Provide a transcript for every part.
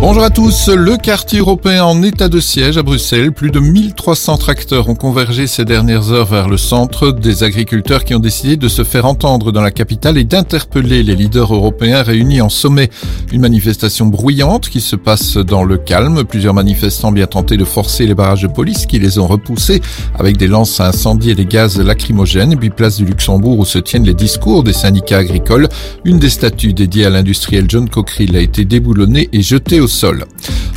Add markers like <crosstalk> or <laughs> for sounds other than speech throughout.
Bonjour à tous. Le quartier européen en état de siège à Bruxelles. Plus de 1300 tracteurs ont convergé ces dernières heures vers le centre. Des agriculteurs qui ont décidé de se faire entendre dans la capitale et d'interpeller les leaders européens réunis en sommet. Une manifestation bruyante qui se passe dans le calme. Plusieurs manifestants bien tenté de forcer les barrages de police qui les ont repoussés avec des lances à incendie et des gaz lacrymogènes. Et puis place du Luxembourg où se tiennent les discours des syndicats agricoles. Une des statues dédiées à l'industriel John Cockerill a été déboulonnée et jetée au sol.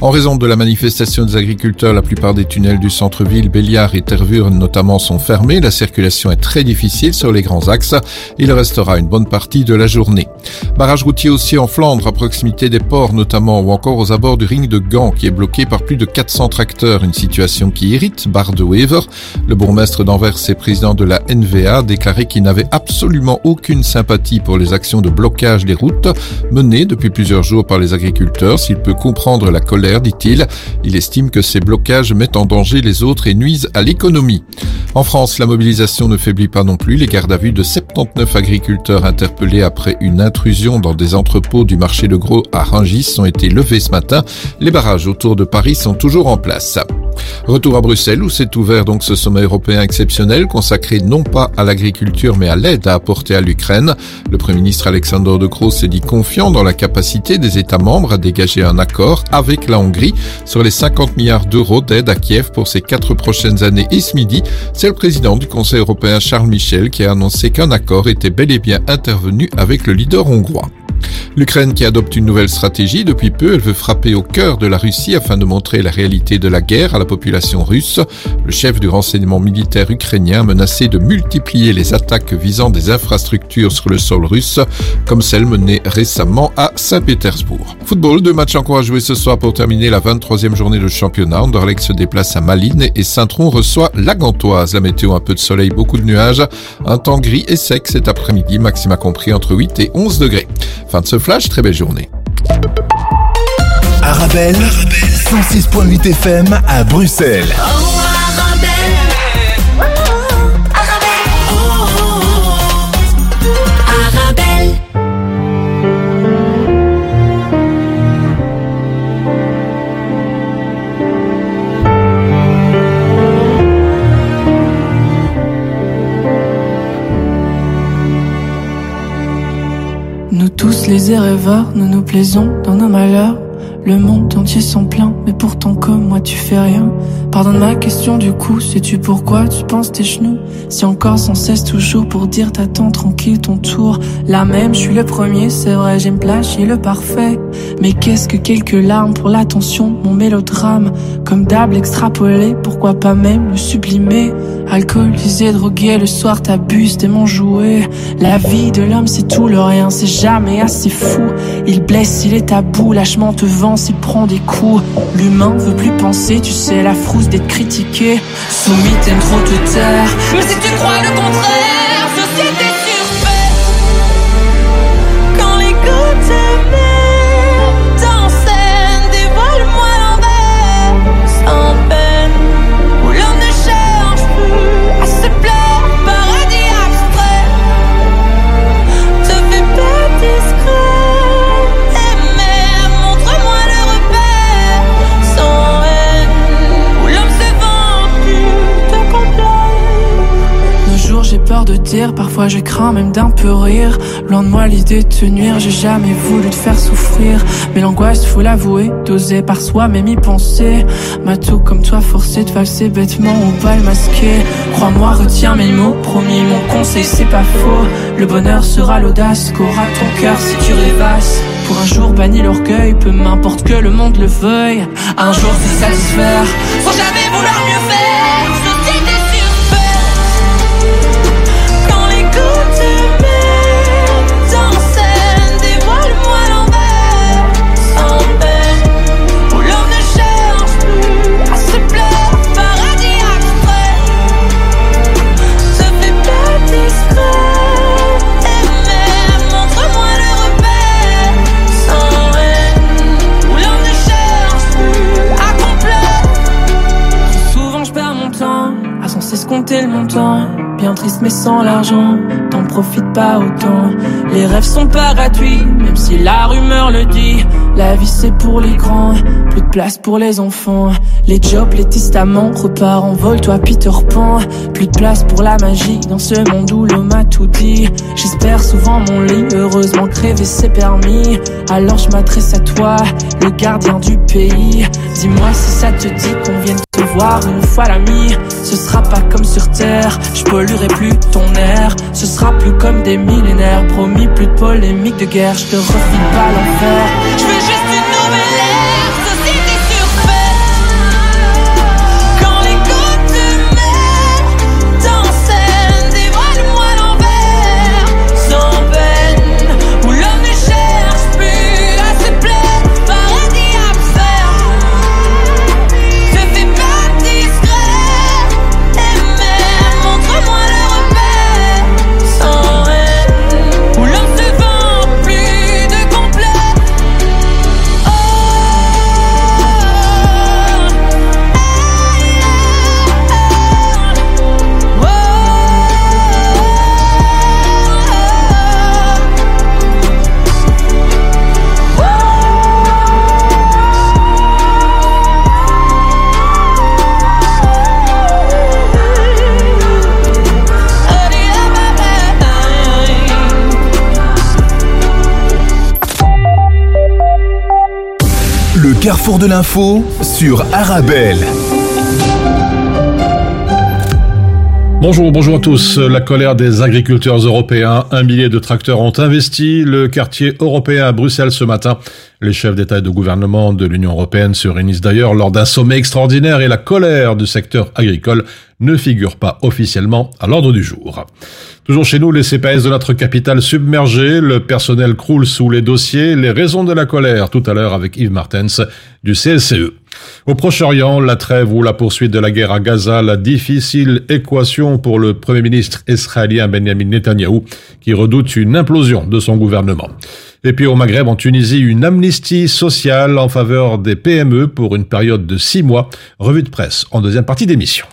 En raison de la manifestation des agriculteurs, la plupart des tunnels du centre-ville, Béliard et Tervure notamment, sont fermés. La circulation est très difficile sur les grands axes. Il restera une bonne partie de la journée. Barrage routier aussi en Flandre, à proximité des ports notamment, ou encore aux abords du ring de Gand, qui est bloqué par plus de 400 tracteurs. Une situation qui irrite Bart de Wever. Le bourgmestre d'Anvers et président de la NVA a déclaré qu'il n'avait absolument aucune sympathie pour les actions de blocage des routes menées depuis plusieurs jours par les agriculteurs. S'il peut comprendre la colère, dit-il. Il estime que ces blocages mettent en danger les autres et nuisent à l'économie. En France, la mobilisation ne faiblit pas non plus. Les gardes à vue de 79 agriculteurs interpellés après une intrusion dans des entrepôts du marché de gros à Rungis ont été levés ce matin. Les barrages autour de Paris sont toujours en place. Retour à Bruxelles où s'est ouvert donc ce sommet européen exceptionnel consacré non pas à l'agriculture mais à l'aide à apporter à l'Ukraine. Le Premier ministre Alexander De Croo s'est dit confiant dans la capacité des États membres à dégager un accord avec la Hongrie sur les 50 milliards d'euros d'aide à Kiev pour ces quatre prochaines années. Et ce midi, c'est le président du Conseil européen Charles Michel qui a annoncé qu'un accord était bel et bien intervenu avec le leader hongrois. L'Ukraine qui adopte une nouvelle stratégie depuis peu, elle veut frapper au cœur de la Russie afin de montrer la réalité de la guerre à la population russe. Le chef du renseignement militaire ukrainien menacé de multiplier les attaques visant des infrastructures sur le sol russe, comme celle menée récemment à Saint-Pétersbourg. Football, deux matchs encore à jouer ce soir pour terminer la 23e journée de championnat. Anderlecht se déplace à Malines et Saint-Tron reçoit la Gantoise. La météo, un peu de soleil, beaucoup de nuages, un temps gris et sec cet après-midi, maxima compris entre 8 et 11 degrés. Fin de ce flash, très belle journée. Arabelle, 106.8 FM à Bruxelles. Tous les rêveurs, nous nous plaisons dans nos malheurs. Le monde entier s'en plaint, mais pourtant comme moi tu fais rien. Pardonne ma question du coup, sais-tu pourquoi tu penses tes genoux? Si encore sans cesse toujours pour dire t'attends tranquille ton tour. Là même, je suis le premier, c'est vrai, j'aime plagier le parfait. Mais qu'est-ce que quelques larmes pour l'attention, mon mélodrame? Comme d'hab extrapolé, pourquoi pas même le sublimer? Alcoolisé, drogué, le soir t'abuses t'es mon jouet. La vie de l'homme c'est tout le rien, c'est jamais assez fou. Il blesse, il est tabou, lâchement te vend, s'il prend des coups. L'humain veut plus penser, tu sais la frousse d'être critiqué. Soumis, t'aimes trop te taire. Mais si tu crois le contraire, société de dire, parfois je crains même d'un peu rire. Loin de moi l'idée de te nuire, j'ai jamais voulu te faire souffrir. Mais l'angoisse, faut l'avouer, d'oser par soi-même y penser. M'a tout comme toi forcé de valser bêtement ou pas le masquer. Crois-moi, retiens mes mots, promis, mon conseil c'est pas faux. Le bonheur sera l'audace qu'aura ton cœur si tu rêvasses. Pour un jour banni l'orgueil, peu m'importe que le monde le veuille. Un jour se satisfaire, sans jamais sans l'argent T'en profites pas autant. Les rêves sont pas gratuits Même si la rumeur le dit. La vie c'est pour les grands Plus de place pour les enfants. Les jobs, les testaments Repars en vol, toi Peter Pan. Plus de place pour la magie Dans ce monde où l'homme a tout dit. J'espère souvent mon lit Heureusement crever c'est permis. Alors je m'adresse à toi Le gardien du pays. Dis-moi si ça te dit qu'on vienne voir une fois l'ami Ce sera pas comme sur terre. Je polluerai plus ton air Ce sera plus comme des millénaires. Promis plus de polémique de guerre Je te refile pas l'enfer. Je veux juste carrefour de l'info sur Arabelle. Bonjour, bonjour à tous. La colère des agriculteurs européens. Un millier de tracteurs ont investi le quartier européen à Bruxelles ce matin. Les chefs d'État et de gouvernement de l'Union européenne se réunissent d'ailleurs lors d'un sommet extraordinaire et la colère du secteur agricole ne figure pas officiellement à l'ordre du jour. Toujours chez nous, les CPS de notre capitale submergées, le personnel croule sous les dossiers, les raisons de la colère tout à l'heure avec Yves Martens du CLCE. Au Proche-Orient, la trêve ou la poursuite de la guerre à Gaza, la difficile équation pour le Premier ministre israélien Benjamin Netanyahou qui redoute une implosion de son gouvernement. Et puis au Maghreb, en Tunisie, une amnistie sociale en faveur des PME pour une période de six mois. Revue de presse en deuxième partie d'émission.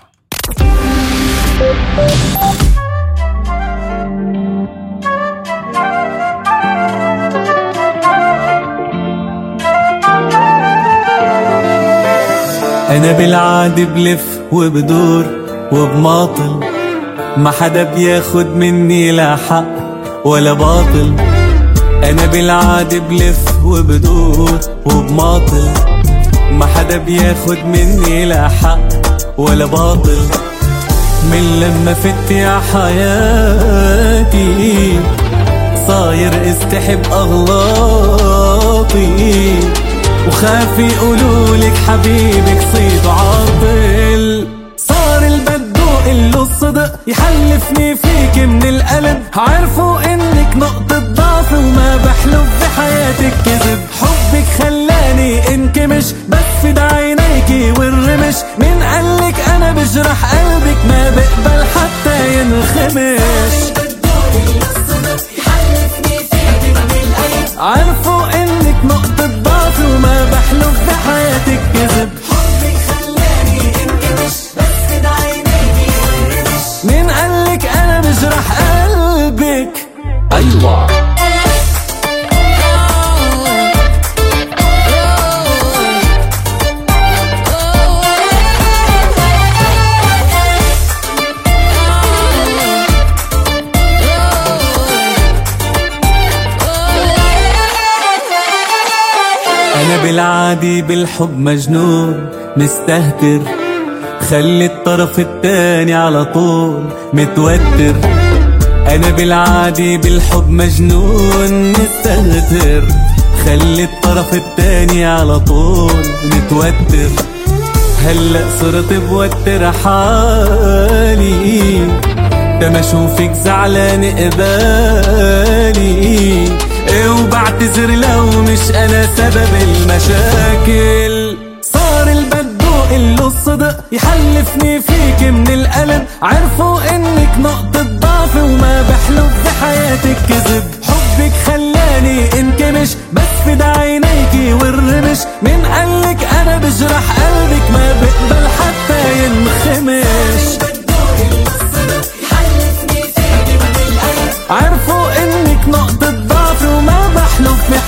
أنا بالعادي بلف وبدور وبماطل. ما حدا بياخد مني لا حق ولا باطل. أنا بالعادي بلف وبدور وبماطل. ما حدا بياخد مني لا حق ولا باطل. من لما فت يا حياتي صاير استحب أغلاطي. وخاف يقولولك حبيبك صيد عاطل. صار البدو له الصدق يحلفني فيك من القلب عرفوا إنك نقطة ضعف وما بحلف بحياتك كذب. حبك خلاني انكمش بس عينيكي والرمش. من قالك أنا بجرح قلبك ما بقبل حتى ينخمش. بالحب مجنون مستهتر. خلي الطرف التاني على طول متوتر. أنا بالعادي بالحب مجنون مستهتر. تخلي الطرف التاني على طول متوتر. هلأ صرت بوتر حالي. لما اشوفك زعلان قبالي وبعتذر لو مش أنا سبب المشاكل. صار البدو له الصدق يحلفني فيك من القلب عرفوا إنك نقطة ضعف وما بحلف بحياتك كذب. حبك خلاني انكمش بس في عينيكي والرمش. من قالك أنا بجرح قلبك ما بقبل حتى ينخمش. عرفوا بحلف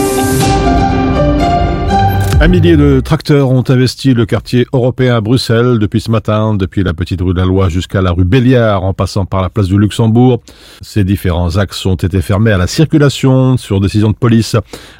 Un millier de tracteurs ont investi le quartier européen à Bruxelles depuis ce matin, depuis la petite rue de la Loi jusqu'à la rue Béliard en passant par la place du Luxembourg. Ces différents axes ont été fermés à la circulation sur décision de police.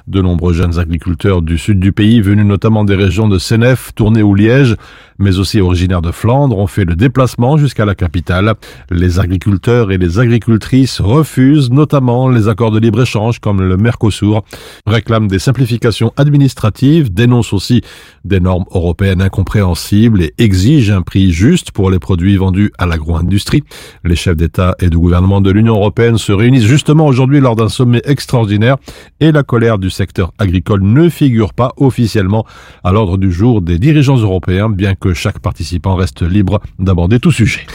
De nombreux jeunes agriculteurs du sud du pays, venus notamment des régions de Senef, Tournai ou Liège, mais aussi originaires de Flandre, ont fait le déplacement jusqu'à la capitale. Les agriculteurs et les agricultrices refusent notamment les accords de libre-échange comme le Mercosur, réclament des simplifications administratives, dénoncent aussi des normes européennes incompréhensibles et exigent un prix juste pour les produits vendus à l'agro-industrie. Les chefs d'État et de gouvernement de l'Union européenne se réunissent justement aujourd'hui lors d'un sommet extraordinaire et la colère du secteur agricole ne figure pas officiellement à l'ordre du jour des dirigeants européens, bien que chaque participant reste libre d'aborder tout sujet.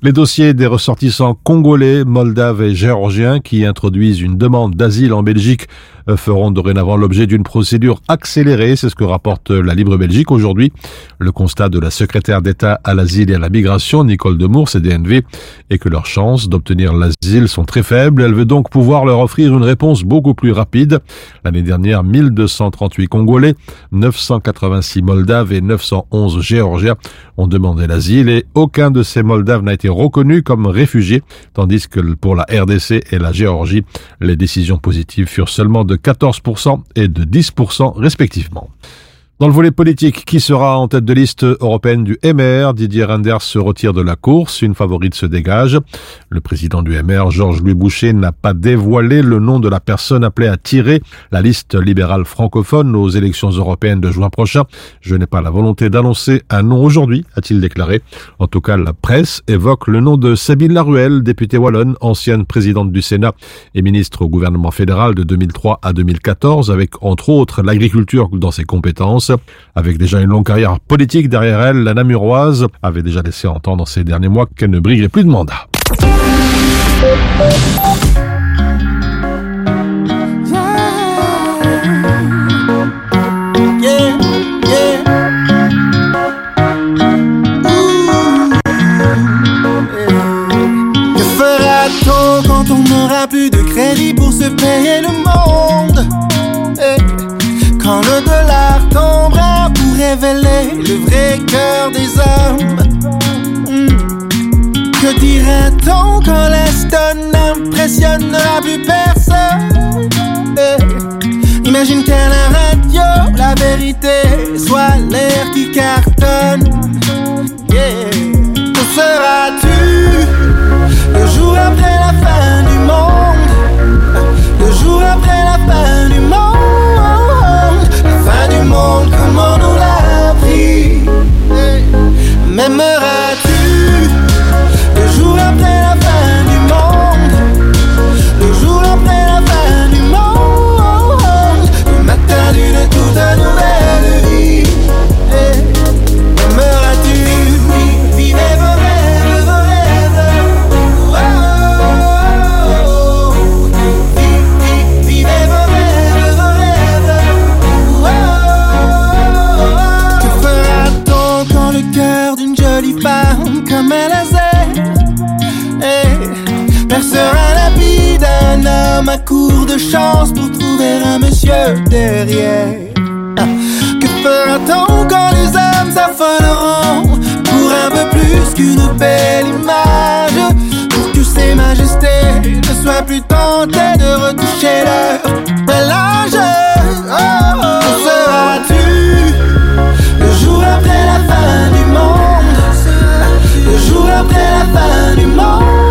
Les dossiers des ressortissants congolais, moldaves et géorgiens qui introduisent une demande d'asile en Belgique euh, feront dorénavant l'objet d'une procédure accélérée. C'est ce que rapporte la Libre Belgique aujourd'hui. Le constat de la secrétaire d'État à l'asile et à la migration, Nicole Demour, CDNV, est que leurs chances d'obtenir l'asile sont très faibles. Elle veut donc pouvoir leur offrir une réponse beaucoup plus rapide. L'année dernière, 1238 Congolais, 986 Moldaves et 911 Géorgiens ont demandé l'asile et aucun de ces Moldaves n'a été reconnu comme réfugié, tandis que pour la RDC et la Géorgie, les décisions positives furent seulement de 14% et de 10% respectivement. Dans le volet politique, qui sera en tête de liste européenne du MR Didier Renders se retire de la course, une favorite se dégage. Le président du MR, Georges-Louis Boucher, n'a pas dévoilé le nom de la personne appelée à tirer la liste libérale francophone aux élections européennes de juin prochain. Je n'ai pas la volonté d'annoncer un nom aujourd'hui, a-t-il déclaré. En tout cas, la presse évoque le nom de Sabine Laruelle, députée wallonne, ancienne présidente du Sénat et ministre au gouvernement fédéral de 2003 à 2014, avec entre autres l'agriculture dans ses compétences. Avec déjà une longue carrière politique derrière elle, la Namuroise avait déjà laissé entendre ces derniers mois qu'elle ne brillerait plus de mandat. Plus de crédit pour se payer le monde? Le vrai cœur des hommes. Hmm. Que dira-t-on quand l'Aston n'impressionnera plus personne? Eh, Imagine qu'à la radio, la vérité soit l'air qui cartonne. Yeah. Que seras-tu le jour après la fin du monde? M'aimeras-tu à court de chance pour trouver un monsieur derrière Que fera-t-on quand les hommes s'affoleront qu'une belle image? Pour que ses majestés ne soient plus tentées de retoucher leur bel âge. Oh, seras-tu le jour après la fin du monde? Le jour après la fin du monde,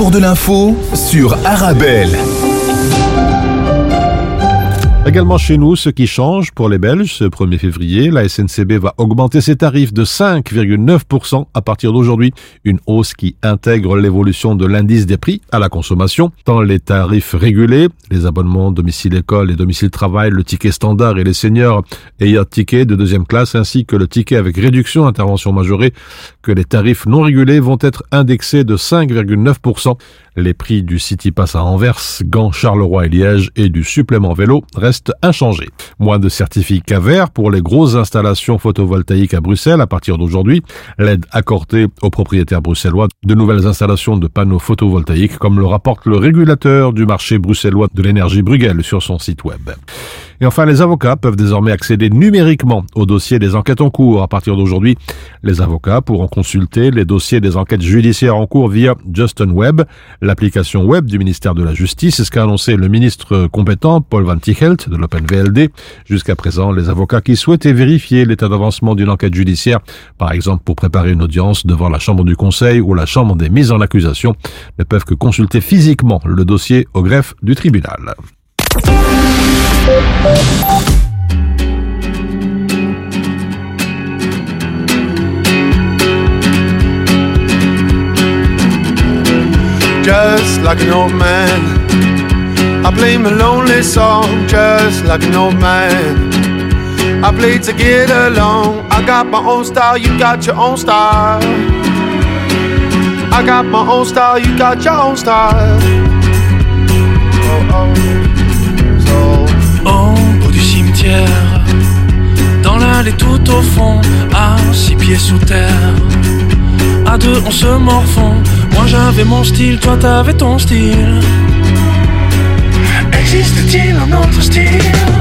carrefour de l'info sur Arabelle. Également chez nous, ce qui change pour les Belges, ce 1er février, la SNCB va augmenter ses tarifs de 5,9% à partir d'aujourd'hui. Une hausse qui intègre l'évolution de l'indice des prix à la consommation, tant les tarifs régulés, les abonnements domicile école et domicile travail, le ticket standard et les seniors ayant ticket de deuxième classe, ainsi que le ticket avec réduction intervention majorée, que les tarifs non régulés vont être indexés de 5,9%. Les prix du City Pass à Anvers, Gand, Charleroi et Liège et du supplément vélo restent inchangés. Moins de certificats verts pour les grosses installations photovoltaïques à Bruxelles à partir d'aujourd'hui. L'aide accordée aux propriétaires bruxellois de nouvelles installations de panneaux photovoltaïques comme le rapporte le régulateur du marché bruxellois de l'énergie Bruegel sur son site web. Et enfin, les avocats peuvent désormais accéder numériquement au dossier des enquêtes en cours. À partir d'aujourd'hui, les avocats pourront consulter les dossiers des enquêtes judiciaires en cours via Justin Web, l'application web du ministère de la Justice. C'est ce qu'a annoncé le ministre compétent, Paul Van Tichelt, de l'OpenVLD. Jusqu'à présent, les avocats qui souhaitaient vérifier l'état d'avancement d'une enquête judiciaire, par exemple pour préparer une audience devant la Chambre du Conseil ou la Chambre des mises en accusation, ne peuvent que consulter physiquement le dossier au greffe du tribunal. Just like an old man. I play my lonely song just like an old man. I play to get along. I got my own style, you got your own style. I got my own style, you got your own style. Oh, oh. Dans l'allée tout au fond, à six pieds sous terre. À deux, on se morfond. Moi j'avais mon style, toi t'avais ton style. Existe-t-il un autre style?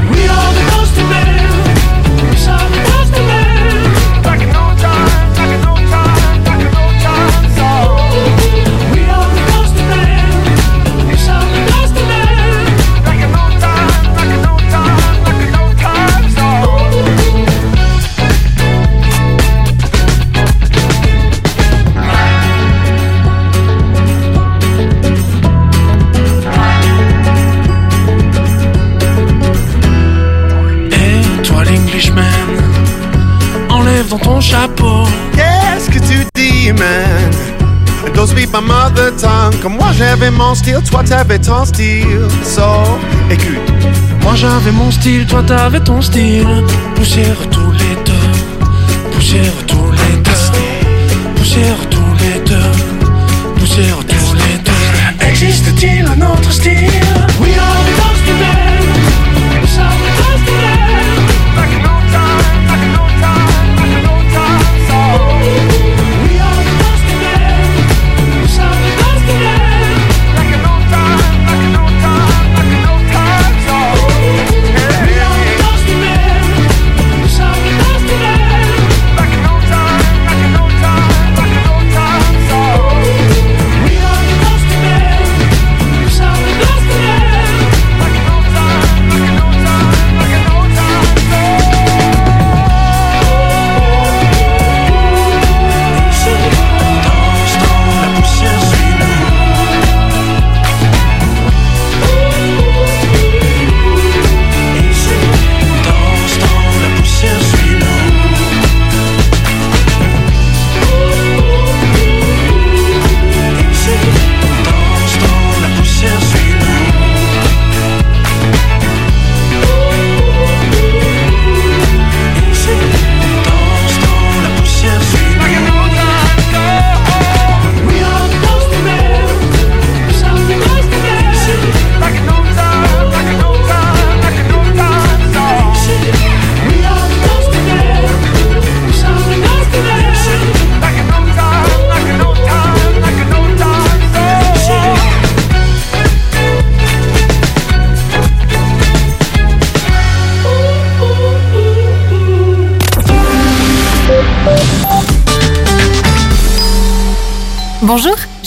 Comme moi j'avais mon style, toi t'avais ton style. So, écoute. Moi j'avais mon style, toi t'avais ton style. Poussière tous les deux, poussière tous les deux, poussière tous les deux, poussière tous les deux. Existe-t-il un autre style?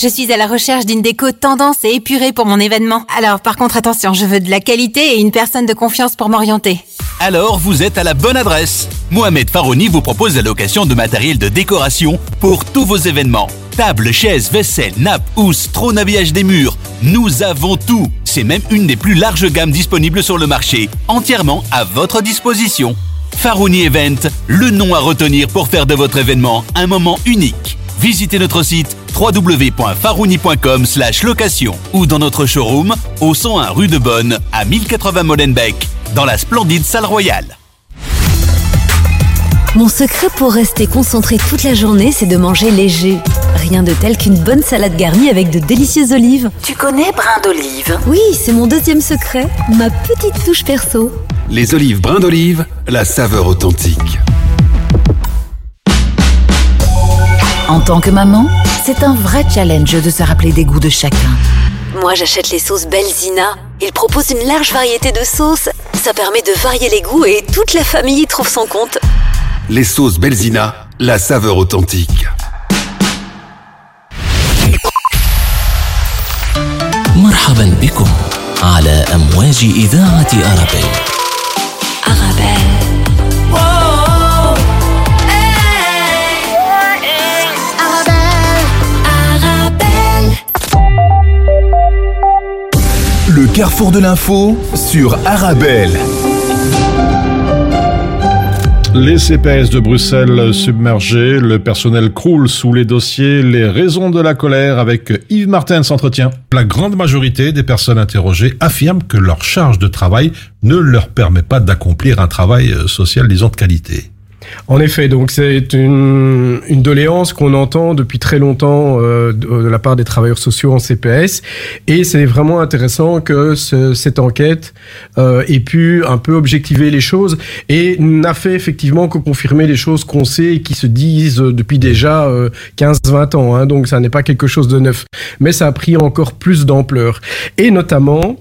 Je suis à la recherche d'une déco tendance et épurée pour mon événement. Alors par contre attention, je veux de la qualité et une personne de confiance pour m'orienter. Alors vous êtes à la bonne adresse. Mohamed Farouni vous propose la location de matériel de décoration pour tous vos événements. Tables, chaises, vaisselle, nappes, housses, trône habillage des murs. Nous avons tout. C'est même une des plus larges gammes disponibles sur le marché, entièrement à votre disposition. Farouni Event, le nom à retenir pour faire de votre événement un moment unique. Visitez notre site www.farouni.com location ou dans notre showroom au 101 rue de Bonne à 1080 Molenbeek dans la splendide salle royale. Mon secret pour rester concentré toute la journée, c'est de manger léger. Rien de tel qu'une bonne salade garnie avec de délicieuses olives. Tu connais brin d'olive? Oui, c'est mon deuxième secret, ma petite touche perso. Les olives brin d'olive, la saveur authentique. En tant que maman, c'est un vrai challenge de se rappeler des goûts de chacun. Moi, j'achète les sauces Belzina. Ils proposent une large variété de sauces. Ça permet de varier les goûts et toute la famille y trouve son compte. Les sauces Belzina, la saveur authentique. مرحبا بكم على أمواج إذاعة أرابيل Le carrefour de l'info sur Arabelle. Les CPS de Bruxelles submergés, le personnel croule sous les dossiers, les raisons de la colère avec Yves Martin s'entretient. La grande majorité des personnes interrogées affirment que leur charge de travail ne leur permet pas d'accomplir un travail social, disons, de qualité. En effet, donc c'est une, une doléance qu'on entend depuis très longtemps euh, de, la part des travailleurs sociaux en CPS, et c'est vraiment intéressant que ce- cette enquête euh, ait pu un peu objectiver les choses et n'a fait effectivement que confirmer les choses qu'on sait et qui se disent depuis déjà euh, 15-20 ans. hein, donc ça n'est pas quelque chose de neuf, mais ça a pris encore plus d'ampleur, et notamment.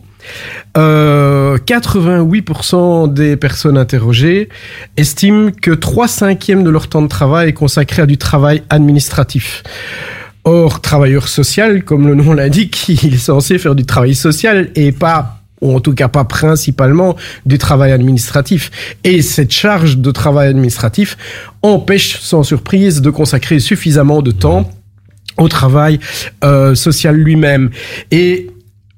Euh, 88% des personnes interrogées estiment que 3 cinquièmes de leur temps de travail est consacré à du travail administratif. Or, travailleur social, comme le nom l'indique, <laughs> il est censé faire du travail social et pas ou en tout cas pas principalement du travail administratif. Et cette charge de travail administratif empêche sans surprise de consacrer suffisamment de temps au travail euh, social lui-même. Et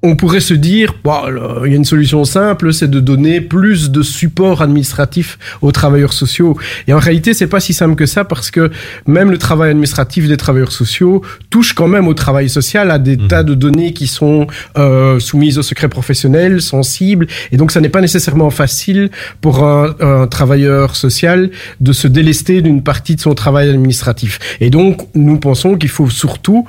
on pourrait se dire, là, il y a une solution simple, c'est de donner plus de support administratif aux travailleurs sociaux. Et en réalité, c'est pas si simple que ça parce que même le travail administratif des travailleurs sociaux touche quand même au travail social, à des tas de données qui sont euh, soumises au secret professionnel, sensibles. Et donc, ça n'est pas nécessairement facile pour un, un travailleur social de se délester d'une partie de son travail administratif. Et donc, nous pensons qu'il faut surtout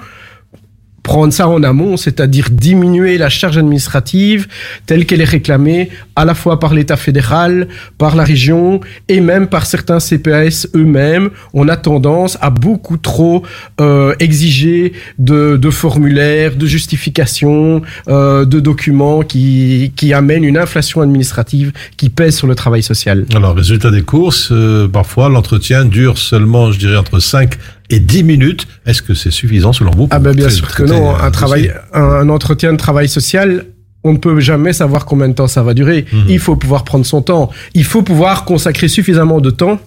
prendre ça en amont, c'est-à-dire diminuer la charge administrative telle qu'elle est réclamée à la fois par l'État fédéral, par la région et même par certains CPAS eux-mêmes. On a tendance à beaucoup trop euh, exiger de, de formulaires, de justifications, euh, de documents qui, qui amènent une inflation administrative qui pèse sur le travail social. Alors, résultat des courses, euh, parfois l'entretien dure seulement, je dirais, entre 5 et 10 minutes. Est-ce que c'est suffisant selon vous pour Ah ben bien sûr que non. Un travail, un, un entretien de travail social. On ne peut jamais savoir combien de temps ça va durer. Mhm. Il faut pouvoir prendre son temps. Il faut pouvoir consacrer suffisamment de temps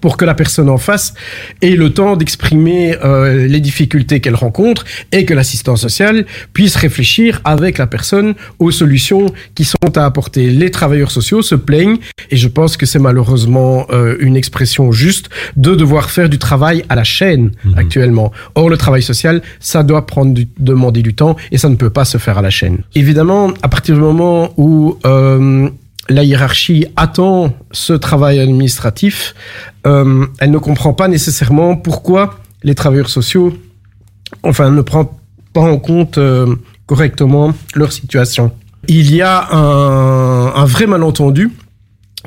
pour que la personne en face ait le temps d'exprimer euh, les difficultés qu'elle rencontre et que l'assistant social puisse réfléchir avec la personne aux solutions qui sont à apporter. Les travailleurs sociaux se plaignent, et je pense que c'est malheureusement euh, une expression juste, de devoir faire du travail à la chaîne actuellement. Or, le travail social, ça doit prendre du, demander du temps et ça ne peut pas se faire à la chaîne. Évidemment, à partir du moment où euh, la hiérarchie attend ce travail administratif, euh, elle ne comprend pas nécessairement pourquoi les travailleurs sociaux, enfin, ne prend pas en compte euh, correctement leur situation. Il y a un vrai malentendu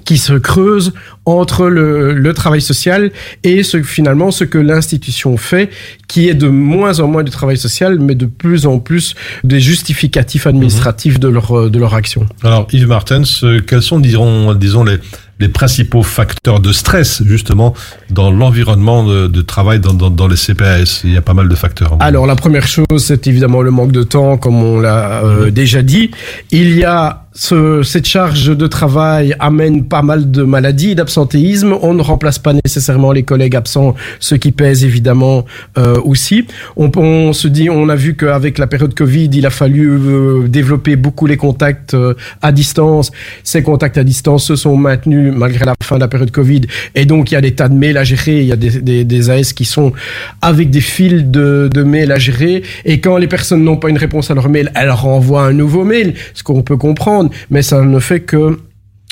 qui se creuse entre le, le travail social et ce, finalement ce que l'institution fait, qui est de moins en moins du travail social, mais de plus en plus des justificatifs administratifs de, leur, de leur action. Alors, Yves Martens, euh, quels sont, disons les, les principaux facteurs de stress justement dans l'environnement de, de travail dans, dans, dans les CPAS Il y a pas mal de facteurs. Alors la première chose, c'est évidemment le manque de temps, comme on l'a euh, déjà dit. Il y a ce, cette charge de travail amène pas mal de maladies, d'absentéisme. On ne remplace pas nécessairement les collègues absents, ce qui pèse évidemment euh, aussi. On, on, se dit, on a vu qu'avec la période Covid, il a fallu euh, développer beaucoup les contacts à distance. Ces contacts à distance se sont maintenus malgré la fin de la période Covid. Et donc, il y a des tas de mails à gérer. Il y a des, des, des AS qui sont avec des fils de, de mails à gérer. Et quand les personnes n'ont pas une réponse à leur mail, elles renvoient un nouveau mail, ce qu'on peut comprendre mais ça ne fait que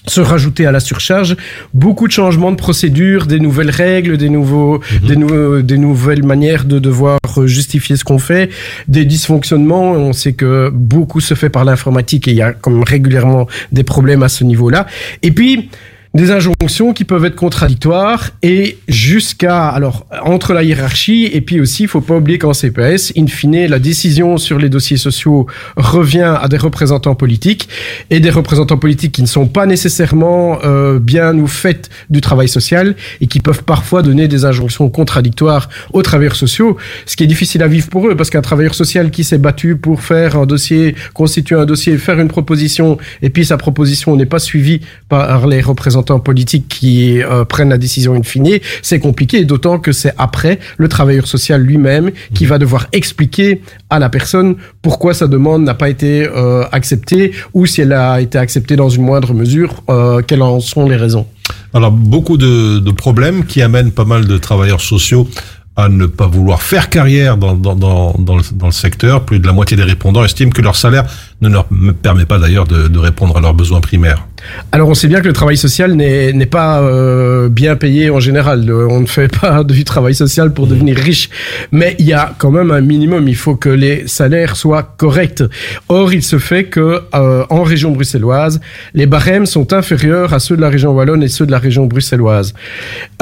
se rajouter à la surcharge beaucoup de changements de procédures, des nouvelles règles, des nouveaux, Mhm. des, nou- des nouvelles manières de devoir justifier ce qu'on fait, des dysfonctionnements. On sait que beaucoup se fait par l'informatique et il y a comme régulièrement des problèmes à ce niveau-là. Et puis des injonctions qui peuvent être contradictoires et jusqu'à alors entre la hiérarchie et puis aussi il faut pas oublier qu'en CPS in fine la décision sur les dossiers sociaux revient à des représentants politiques et des représentants politiques qui ne sont pas nécessairement euh, bien au fait du travail social et qui peuvent parfois donner des injonctions contradictoires aux travailleurs sociaux ce qui est difficile à vivre pour eux parce qu'un travailleur social qui s'est battu pour faire un dossier constituer un dossier faire une proposition et puis sa proposition n'est pas suivie par les représentants politiques qui euh, prennent la décision in fine, c'est compliqué, d'autant que c'est après le travailleur social lui-même qui va devoir expliquer à la personne pourquoi sa demande n'a pas été euh, acceptée ou si elle a été acceptée dans une moindre mesure, euh, quelles en sont les raisons. Alors, beaucoup de, problèmes qui amènent pas mal de travailleurs sociaux à ne pas vouloir faire carrière dans, le, secteur. Plus de la moitié des répondants estiment que leur salaire ne leur permet pas d'ailleurs de répondre à leurs besoins primaires. Alors on sait bien que le travail social n'est pas euh, bien payé en général. Le- On ne fait pas <laughs> du travail social pour devenir riche. Mais il y a quand même un minimum. Il faut que les salaires soient corrects. Or, il se fait que euh, en région bruxelloise, les barèmes sont inférieurs à ceux de la région wallonne et ceux de la région bruxelloise,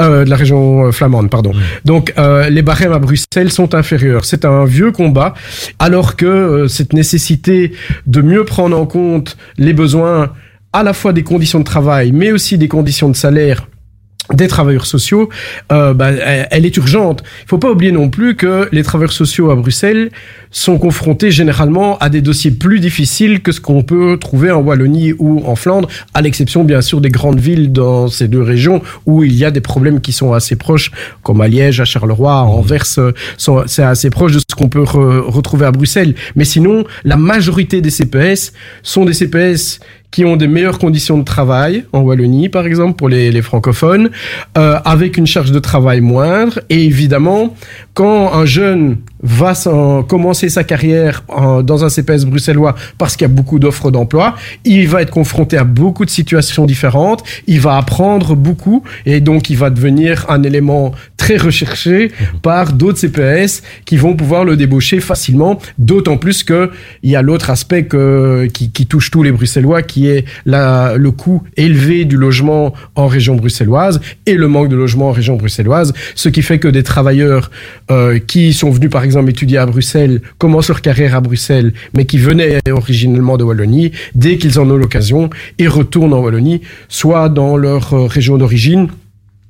euh, de la région euh, flamande, pardon. Donc euh, les barèmes à Bruxelles sont inférieurs. C'est un vieux combat, alors que euh, cette nécessité de mieux prendre en compte les besoins à la fois des conditions de travail, mais aussi des conditions de salaire des travailleurs sociaux, euh, bah, elle est urgente. Il faut pas oublier non plus que les travailleurs sociaux à Bruxelles sont confrontés généralement à des dossiers plus difficiles que ce qu'on peut trouver en Wallonie ou en Flandre, à l'exception bien sûr des grandes villes dans ces deux régions où il y a des problèmes qui sont assez proches, comme à Liège, à Charleroi, à Anvers, euh, c'est assez proche de ce qu'on peut re- retrouver à Bruxelles. Mais sinon, la majorité des CPS sont des CPS qui ont des meilleures conditions de travail, en Wallonie par exemple, pour les, francophones, euh, avec une charge de travail moindre. Et évidemment, quand un jeune va commencer sa carrière en- dans un CPS bruxellois parce qu'il y a beaucoup d'offres d'emploi, il va être confronté à beaucoup de situations différentes, il va apprendre beaucoup et donc il va devenir un élément très recherché par d'autres CPS qui vont pouvoir le débaucher facilement, d'autant plus que il y a l'autre aspect que, qui, qui touche tous les Bruxellois, qui est la, le coût élevé du logement en région bruxelloise et le manque de logement en région bruxelloise, ce qui fait que des travailleurs euh, qui sont venus par exemple à Bruxelles, commencent leur carrière à Bruxelles, mais qui venaient originellement de Wallonie, dès qu'ils en ont l'occasion, ils retournent en Wallonie, soit dans leur euh, région d'origine,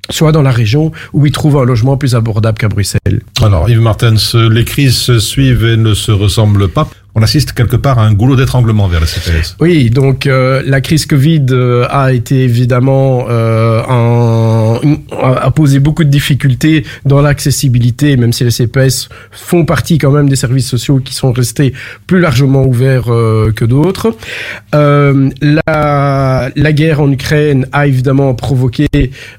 soit dans la région où ils trouvent un logement plus abordable qu'à Bruxelles. Alors, Yves Martens, les crises se suivent et ne se ressemblent pas. On assiste quelque part à un goulot d'étranglement vers la CPS. Oui, donc euh, la crise Covid euh, a été évidemment euh, un, a posé beaucoup de difficultés dans l'accessibilité, même si les CPS font partie quand même des services sociaux qui sont restés plus largement ouverts euh, que d'autres. Euh, la, la guerre en Ukraine a évidemment provoqué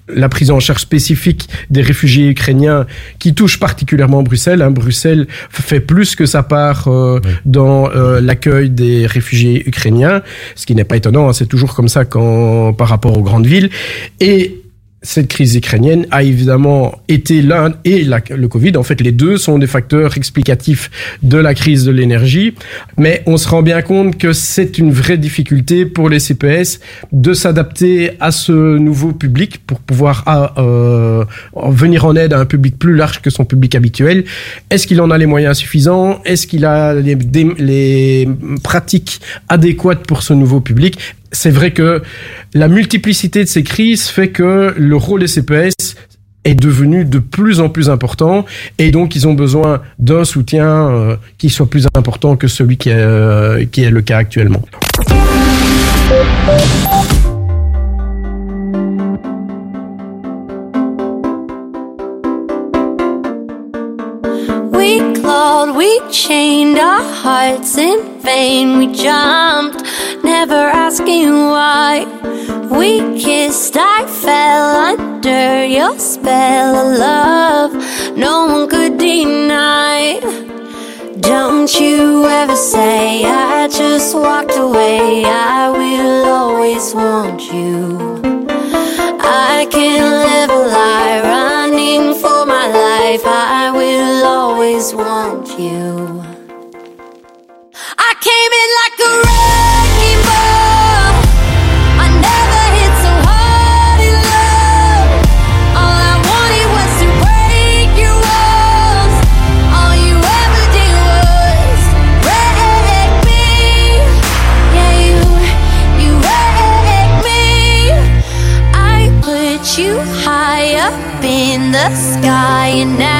la prise en charge spécifique des réfugiés ukrainiens qui touche particulièrement Bruxelles. hein. Bruxelles fait plus que sa part euh, dans euh, l'accueil des réfugiés ukrainiens, ce qui n'est pas étonnant, hein, c'est toujours comme ça quand, par rapport aux grandes villes. Et cette crise ukrainienne a évidemment été l'un et la- le Covid. En fait, les deux sont des facteurs explicatifs de la crise de l'énergie. Mais on se rend bien compte que c'est une vraie difficulté pour les CPS de s'adapter à ce nouveau public pour pouvoir ah, euh, venir en aide à un public plus large que son public habituel. Est-ce qu'il en a les moyens suffisants? Est-ce qu'il a les, pratiques adéquates pour ce nouveau public? C'est vrai que la multiplicité de ces crises fait que le rôle des CPS est devenu de plus en plus important et donc ils ont besoin d'un soutien euh, qui soit plus important que celui qui est, euh, qui est le cas actuellement. Never asking why. We kissed, I fell under your spell of love. No one could deny. Don't you ever say I just walked away. I will always want you. I can't live a lie running for my life. I will always want you. I came in like a wrecking the sky, and now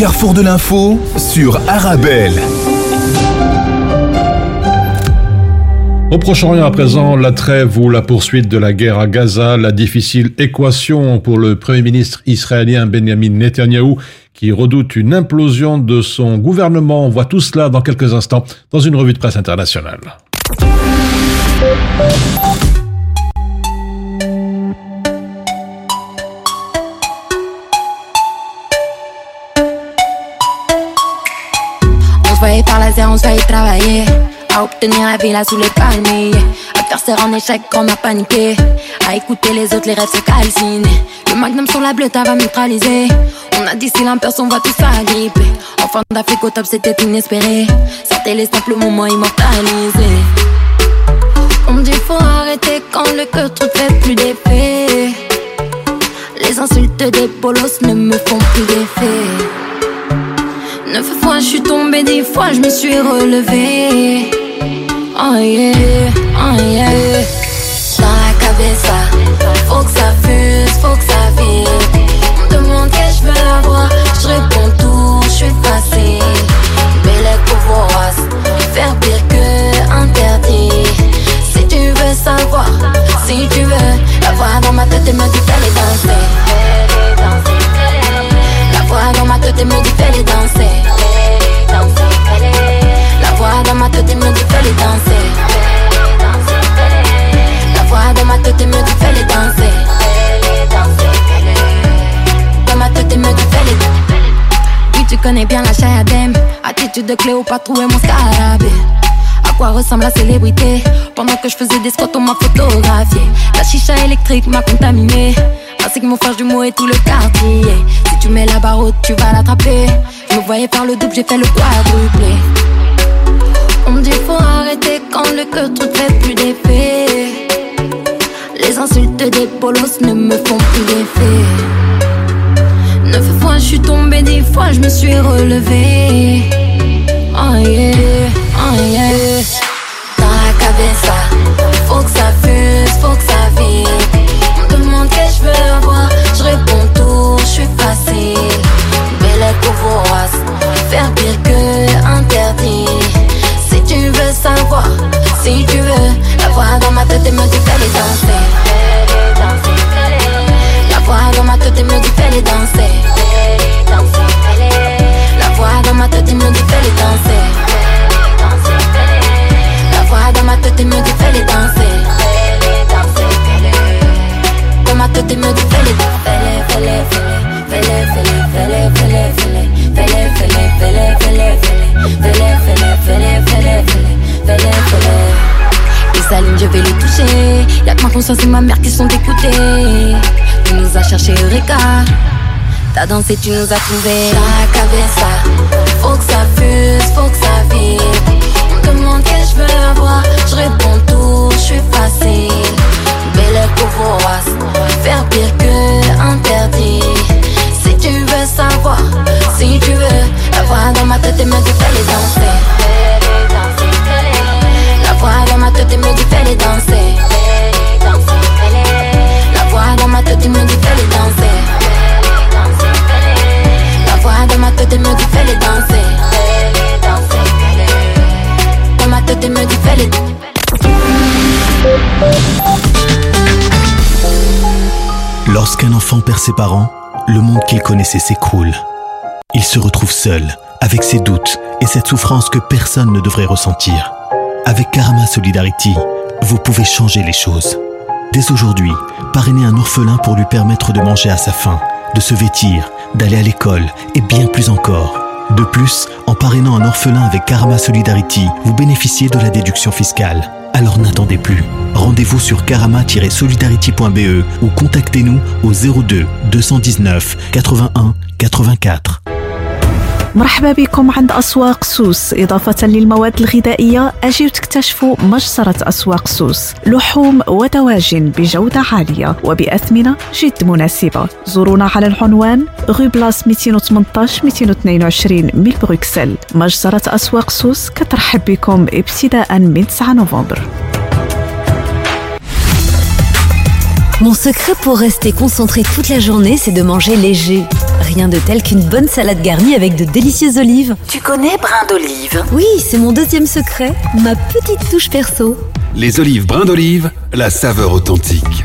Carrefour de l'info sur Arabelle. Au Proche-Orient à présent, la trêve ou la poursuite de la guerre à Gaza, la difficile équation pour le Premier ministre israélien Benjamin Netanyahou qui redoute une implosion de son gouvernement. On voit tout cela dans quelques instants dans une revue de presse internationale. Laser, on se travailler. À obtenir la villa sous les palmiers. Adversaire en échec, on a paniqué. À écouter les autres, les rêves se calcinent. Le magnum sur la bleue, va neutraliser. On a distillé un perso, on va tous faire gripper. Enfant d'Afrique au top, c'était inespéré. Sortez les simples moments immortalisés. On me dit faut arrêter quand le cœur trop fait plus d'effet. Les insultes des bolos ne me font plus d'effet. Neuf fois je suis tombée, dix fois je me suis relevée. Oh yeah, oh yeah. cabeza. Faut que ça fuse, faut que ça vibre. On demande que je veux avoir, je réponds tout, je suis facile. Belle vorace, faire pire que interdit. Si tu veux savoir, si tu veux, la voix dans ma tête et me dit les danser. La voix dans ma tête me dit fais les danser. La voix dans ma tête me dit fais les danser. La voix dans ma tête me dit fais les danser. Dans ma tête me dit fais les danser. Oui, tu connais bien la Chayadem. Attitude de Cléopâtre, trouver mon scarabée. Quoi ressemble la célébrité? Pendant que je faisais des spots, on m'a photographié. La chicha électrique m'a contaminé. Ainsi que mon frère jumeau et tout le quartier. Si tu mets la barre haute, tu vas l'attraper. Je me voyais faire le double, j'ai fait le quadruplé. On me dit faut arrêter quand le cœur truc fait plus d'effet. Les insultes des bolos ne me font plus d'effet. Neuf fois je suis tombée, dix fois je me suis relevée. Oh yeah, oh yeah. Dans la cabeza, faut que ça fuse, faut que ça je réponds tout, je suis facile. Belle vorace, faire pire que interdit. Si tu veux savoir, si tu veux, la voix dans ma tête et me dit fais les danser. La voix dans ma tête et me dit fais les danser. La voix dans ma tête et me dit fais les danser. La voix dans ma tête et me dit fais les danser. Dans ma tête me dit fais les fais-les, fais-les, fais-les, fais-les, fais-les, fais-les, fais-les, fais-les, fais-les, fais-les, fais-les, fais-les, fais-les, fais-les, fais-les, fais-les, fais-les, fais-les. Les s'allument, je vais les toucher. Y'a que ma conscience et ma mère qui sont dégoûtées. Tu nous as cherché Eureka. T'as dansé, tu nous as trouvé la cabeza. Faut que ça fuse, faut que ça vibre. On demande que je veux avoir, je réponds tout, je suis facile. Faire pire voix dans ma tête me dit fais les danser. La voix dans ma tête me dit fais les danser. La voix dans ma tête me dit fais les danser. La voix dans ma tête me dit fais les danser. Me dit les Lorsqu'un enfant perd ses parents, le monde qu'il connaissait s'écroule. Il se retrouve seul, avec ses doutes et cette souffrance que personne ne devrait ressentir. Avec Karama Solidarity, vous pouvez changer les choses. Dès aujourd'hui, parrainez un orphelin pour lui permettre de manger à sa faim, de se vêtir, d'aller à l'école et bien plus encore. De plus, en parrainant un orphelin avec Karama Solidarity, vous bénéficiez de la déduction fiscale. Alors n'attendez plus. Rendez-vous sur karama-solidarity.be ou contactez-nous au 02 219 81 84. مرحبا بكم عند أسواق سوس. إضافة للمواد الغذائية أجيو تكتشفوا مجزرة أسواق سوس. لحوم ودواجن بجودة عالية وبأثمنة جد مناسبة. زورونا على العنوان غو بلاس 218 222 من بروكسل. مجزرة أسواق سوس كترحب بكم ابتداء من 9 نوفمبر. Mon secret pour rester concentré toute la journée, c'est de manger léger. Rien de tel qu'une bonne salade garnie avec de délicieuses olives. Tu connais brin d'olive Oui, c'est mon deuxième secret, ma petite touche perso. Les olives brin d'olive, la saveur authentique.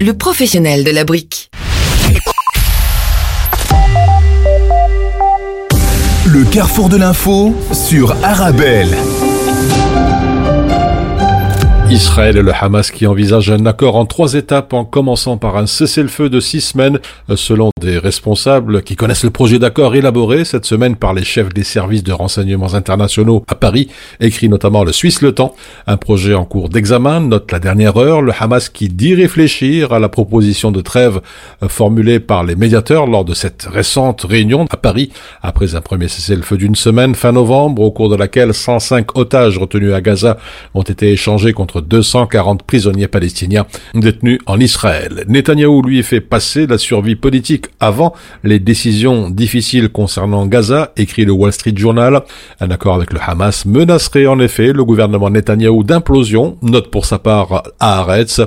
le professionnel de la brique. Le carrefour de l'info sur Arabelle. Israël et le Hamas qui envisagent un accord en trois étapes en commençant par un cessez-le-feu de six semaines. Selon des responsables qui connaissent le projet d'accord élaboré cette semaine par les chefs des services de renseignements internationaux à Paris, écrit notamment le Suisse Le Temps, un projet en cours d'examen, note la dernière heure, le Hamas qui dit réfléchir à la proposition de trêve formulée par les médiateurs lors de cette récente réunion à Paris. Après un premier cessez-le-feu d'une semaine fin novembre au cours de laquelle 105 otages retenus à Gaza ont été échangés contre 240 prisonniers palestiniens détenus en Israël. Netanyahou lui fait passer la survie politique avant les décisions difficiles concernant Gaza, écrit le Wall Street Journal. Un accord avec le Hamas menacerait en effet le gouvernement Netanyahou d'implosion, note pour sa part à Haaretz,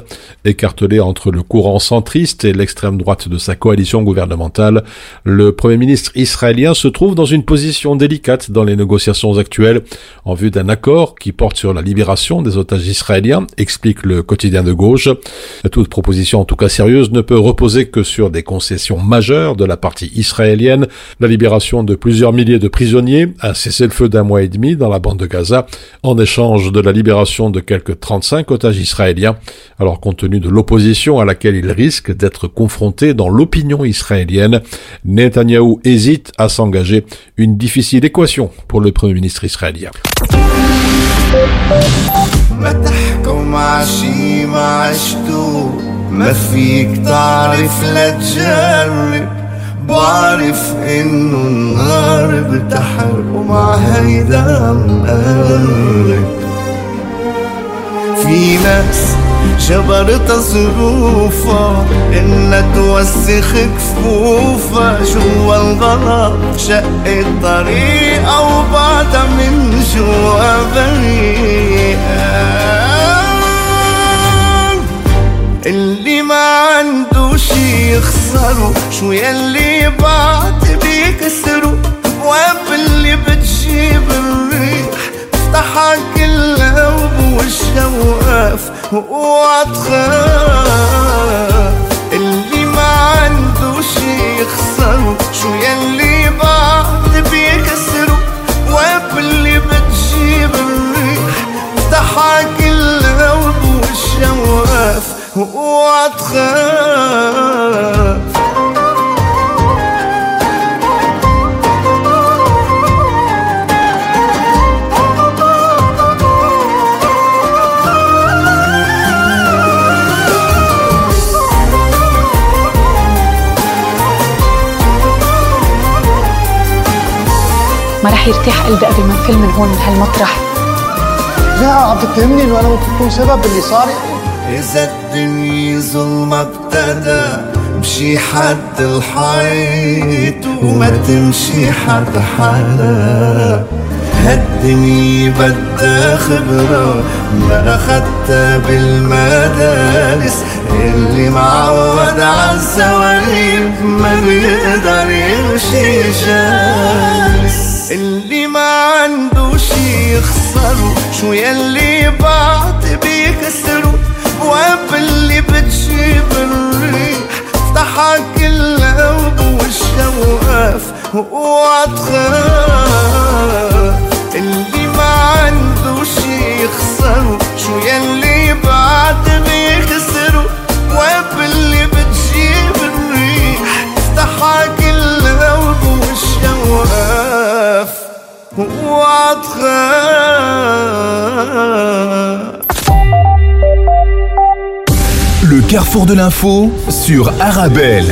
écartelé entre le courant centriste et l'extrême droite de sa coalition gouvernementale. Le premier ministre israélien se trouve dans une position délicate dans les négociations actuelles en vue d'un accord qui porte sur la libération des otages israéliens, explique le quotidien de gauche. Toute proposition, en tout cas sérieuse, ne peut reposer que sur des concessions majeures de la partie israélienne, la libération de plusieurs milliers de prisonniers, un cessez-le-feu d'un mois et demi dans la bande de Gaza, en échange de la libération de quelques 35 otages israéliens, alors compte tenu de l'opposition à laquelle il risque d'être confronté dans l'opinion israélienne, Netanyahou hésite à s'engager, une difficile équation pour le Premier ministre israélien. تحكم عشي ما عشتو ما فيك تعرف لا تجرب. بعرف إنه النار بتحرق ومع هيدا مقرب في ناس جبرتها ظروفها إنها توسخ كفوفها. جوا الغلط شقت طريقها وبعدها من جوا بريئة. اللي ما عنده شي يخسره شو يلي بعد بيكسره ابواب اللي بتجيب الريح افتحها كلها وبوشها وقف اوعى اللي ما عنده شي يخسره شو يلي بعد بيكسره ابواب اللي بتجيب الريح افتحها وقف واوعى تخاف ما رح يرتاح قلبي قبل ما نفل من هون من هالمطرح لا عم تتهمني إنه أنا ممكن اكون سبب باللي صار. إذا الدنيا ظلمة ابتدى امشي حد الحيط وما تمشي حد حدا. هالدنيا بدها خبرة ما أخدتها بالمدارس اللي معود عالزواليب ما بيقدر يمشي جالس. اللي ما عنده شي يخسره شو يلي بعد بيكسره. الأبواب اللي بتجيب الريح. افتحها كلها وبوش شواف واتخاف carrefour de l'info sur Arabelle.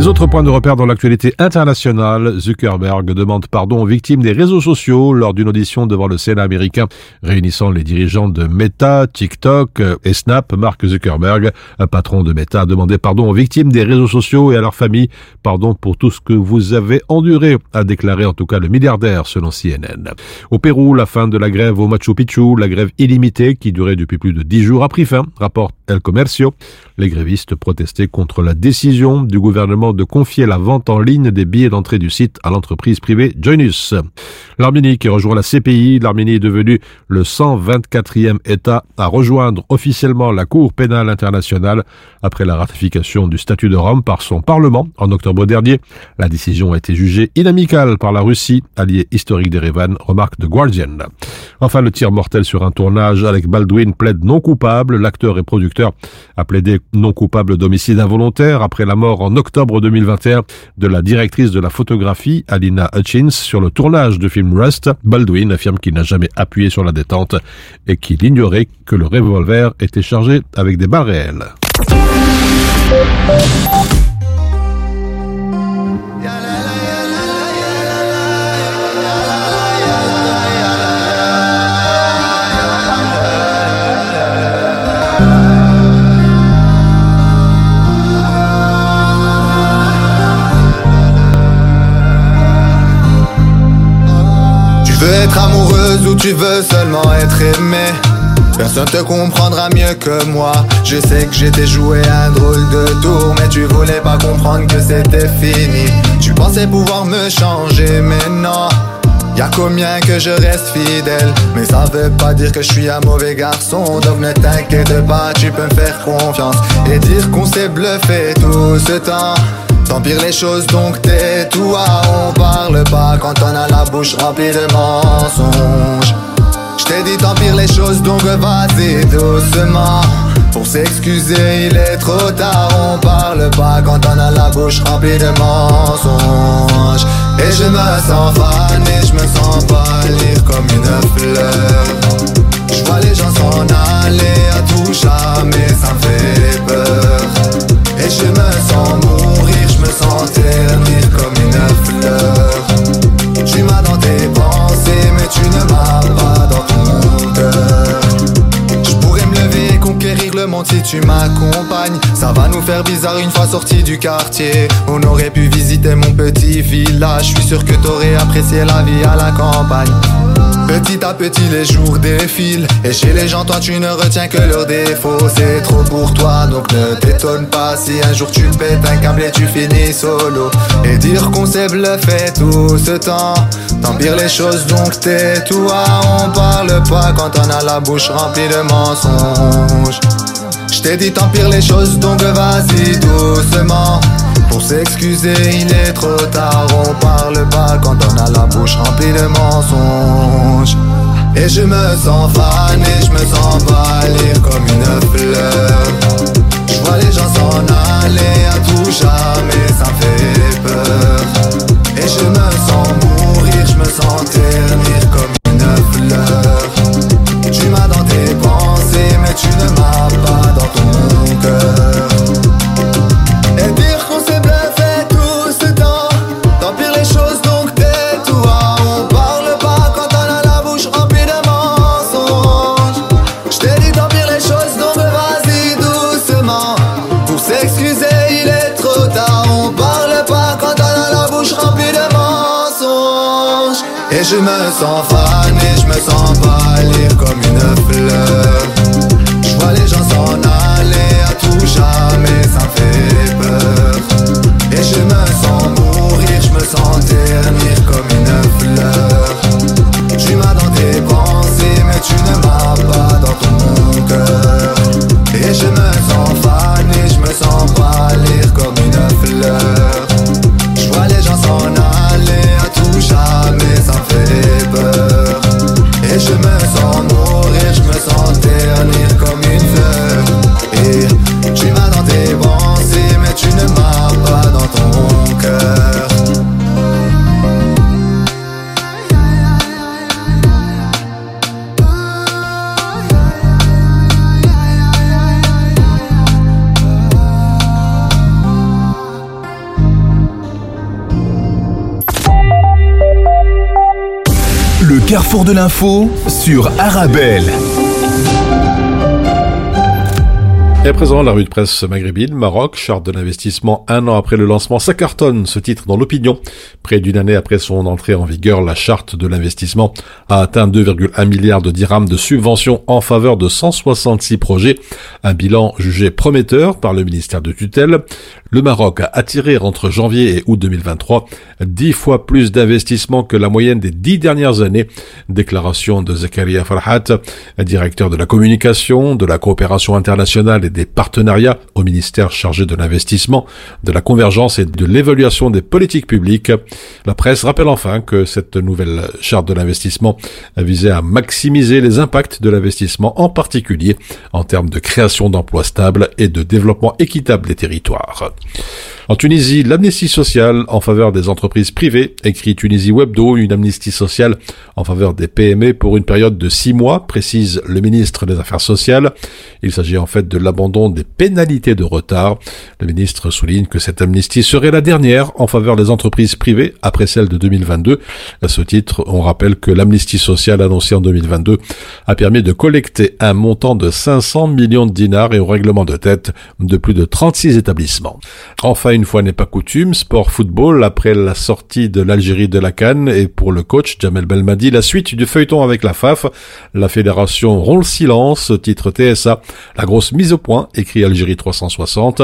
Les autres points de repère dans l'actualité internationale, Zuckerberg demande pardon aux victimes des réseaux sociaux lors d'une audition devant le Sénat américain réunissant les dirigeants de Meta, TikTok et Snap. Mark Zuckerberg, un patron de Meta, a demandé pardon aux victimes des réseaux sociaux et à leurs familles. Pardon pour tout ce que vous avez enduré, a déclaré en tout cas le milliardaire selon CNN. Au Pérou, la fin de la grève au Machu Picchu, la grève illimitée qui durait depuis plus de dix jours a pris fin, rapporte El Comercio. Les grévistes protestaient contre la décision du gouvernement de confier la vente en ligne des billets d'entrée du site à l'entreprise privée Joinus. L'Arménie qui rejoint la CPI, l'Arménie est devenue le 124e État à rejoindre officiellement la Cour pénale internationale après la ratification du statut de Rome par son Parlement en octobre dernier. La décision a été jugée inamicale par la Russie, alliée historique d'Erevan, remarque The Guardian. Enfin, le tir mortel sur un tournage avec Baldwin plaide non coupable. L'acteur et producteur a plaidé non coupable d'homicide involontaire après la mort en octobre 2021 de la directrice de la photographie, Alina Hutchins, sur le tournage du film Rust. Baldwin affirme qu'il n'a jamais appuyé sur la détente et qu'il ignorait que le revolver était chargé avec des balles réelles. Tu veux seulement être aimée Personne te comprendra mieux que moi. Je sais que j'étais joué un drôle de tour Mais tu voulais pas comprendre que c'était fini. Tu pensais pouvoir me changer mais non. Y'a combien que je reste fidèle? Mais ça veut pas dire que je suis un mauvais garçon. Donc ne t'inquiète pas, tu peux me faire confiance Et dire qu'on s'est bluffé tout ce temps Pire les choses donc tais-toi On. Parle pas quand on a la bouche remplie de mensonges. Je t'ai dit tant pire les choses donc vas-y doucement. Pour s'excuser il est trop tard. On parle pas quand on a la bouche remplie de mensonges. Et je me sens fan et je me sens pâlir comme une fleur. Je vois les gens s'en aller à tout jamais ça me fait peur. Et je me sens je me sens comme une fleur. Tu m'as dans tes pensées mais tu ne m'as pas dans ton cœur. Je pourrais me lever et conquérir le monde si tu m'accompagnes. Ça va nous faire bizarre une fois sortis du quartier. On aurait pu visiter mon petit village. Je suis sûr que t'aurais apprécié la vie à la campagne Petit à petit les jours défilent. Et chez les gens toi tu ne retiens que leurs défauts. C'est trop pour toi donc ne t'étonne pas Si un jour tu pètes un câble et tu finis solo. Et dire qu'on s'est bluffé tout ce temps. Tant pire les choses donc tais-toi. On parle pas quand on a la bouche remplie de mensonges. Je t'ai dit tant pire les choses donc vas-y doucement. Pour s'excuser, il est trop tard. On parle de mensonges. Et je me sens fan je me sens pâlir comme une fleur. Je vois les gens s'en aller à tout jamais, ça me fait peur. Et je me sens mourir, je me sens ternir je me sens fan et je me sens pâlir comme une fleur. Je vois les gens s'en aller à tout jamais ça me fait peur. Et je me sens carrefour de l'info sur Arabelle. Et à présent, la rue de presse maghrébine, Maroc, charte de l'investissement un an après le lancement, ça cartonne, ce titre dans l'opinion. Près d'une année après son entrée en vigueur, la charte de l'investissement a atteint 2,1 milliards de dirhams de subventions en faveur de 166 projets. Un bilan jugé prometteur par le ministère de tutelle. Le Maroc a attiré entre janvier et août 2023 dix fois plus d'investissements que la moyenne des dix dernières années. Déclaration de Zakaria Farhat, directeur de la communication, de la coopération internationale et des partenariats au ministère chargé de l'investissement, de la convergence et de l'évaluation des politiques publiques. La presse rappelle enfin que cette nouvelle charte de l'investissement visait à maximiser les impacts de l'investissement, en particulier en termes de création d'emplois stables et de développement équitable des territoires. En Tunisie, l'amnistie sociale en faveur des entreprises privées, écrit Tunisie Webdo, une amnistie sociale en faveur des PME pour une période de six mois, précise le ministre des Affaires sociales. Il s'agit en fait de l'abandon des pénalités de retard. Le ministre souligne que cette amnistie serait la dernière en faveur des entreprises privées après celle de 2022. À ce titre, on rappelle que l'amnistie sociale annoncée en 2022 a permis de collecter un montant de 500 millions de dinars et au règlement de tête de plus de 36 établissements. Enfin, une fois n'est pas coutume, sport football, après la sortie de l'Algérie de la Cannes et pour le coach Jamel Belmadi, la suite du feuilleton avec la FAF, la fédération rompt le silence, titre TSA, la grosse mise au point, écrit Algérie 360.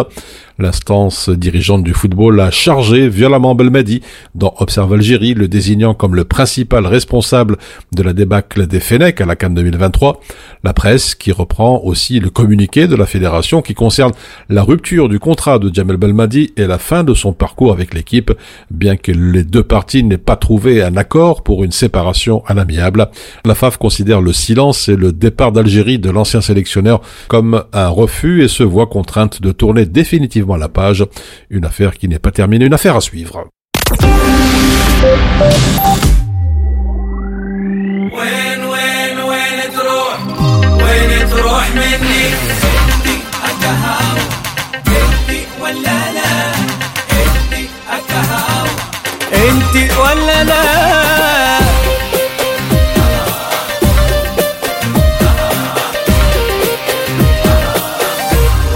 L'instance dirigeante du football a chargé violemment Belmadi dans Observe Algérie, le désignant comme le principal responsable de la débâcle des Fenech à la Cannes 2023. La presse qui reprend aussi le communiqué de la fédération qui concerne la rupture du contrat de Jamel Belmadi et la fin de son parcours avec l'équipe, bien que les deux parties n'aient pas trouvé un accord pour une séparation à l'amiable. La FAF considère le silence et le départ d'Algérie de l'ancien sélectionneur comme un refus et se voit contrainte de tourner définitivement la page. Une affaire qui n'est pas terminée, une affaire à suivre. وين وين وين تروح وين تروح مني انتي القهاوي انتي ولا لا انتي ولا لا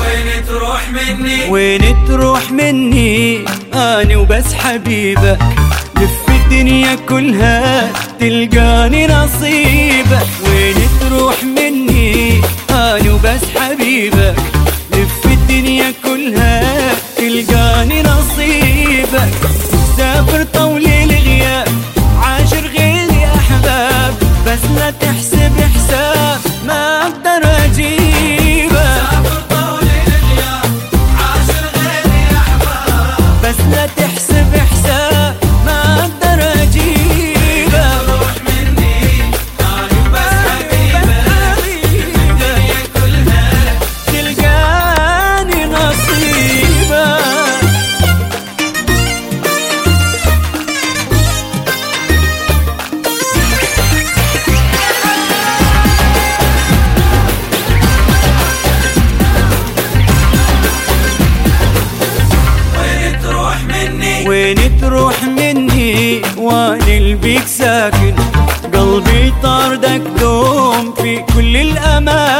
وين تروح مني؟ وين تروح مني؟ أنا وبس حبيبك لف الدنيا كلها تلقاني نصيبك وين تروح مني؟ أنا وبس حبيبك لف الدنيا كلها سافر طول الغياب. عاشر غيري أحباب بس لا تحسب ساكن. قلبي طاردك دوم في كل الأماكن.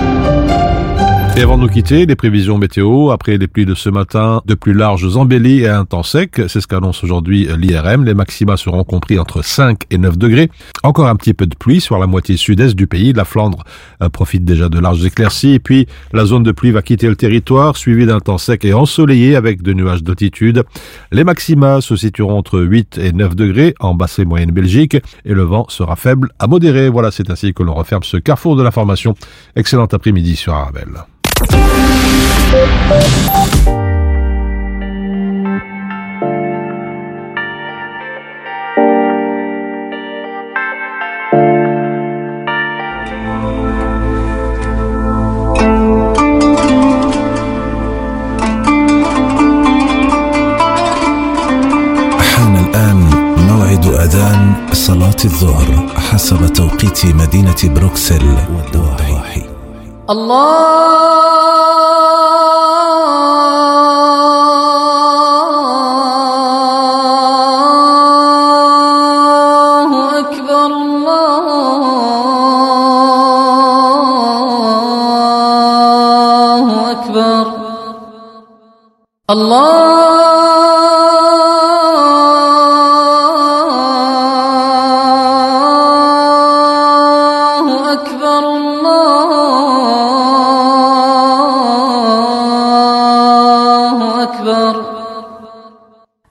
Et avant de nous quitter, les prévisions météo, après les pluies de ce matin, de plus larges embellies et un temps sec, c'est ce qu'annonce aujourd'hui l'IRM. Les maxima seront compris entre 5 et 9 degrés. Encore un petit peu de pluie sur la moitié sud-est du pays. La Flandre euh, profite déjà de larges éclaircies. Et puis, la zone de pluie va quitter le territoire, suivi d'un temps sec et ensoleillé avec de nuages d'altitude. Les maxima se situeront entre 8 et 9 degrés en basse et moyenne Belgique. Et le vent sera faible à modéré. Voilà, c'est ainsi que l'on referme ce carrefour de l'information. Excellent après-midi sur Arabelle. الظهر حسب توقيت مدينة بروكسل. والضواحي اللہ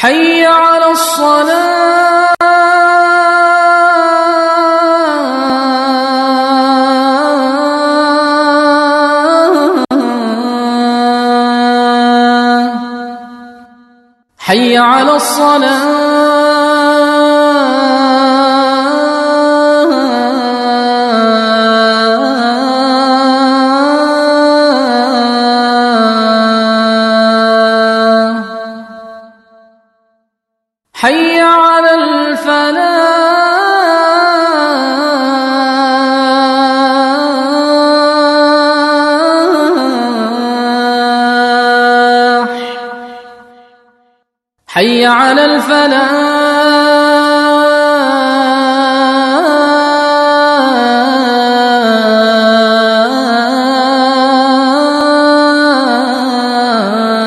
حي على الصلاة. حي على الصلاة.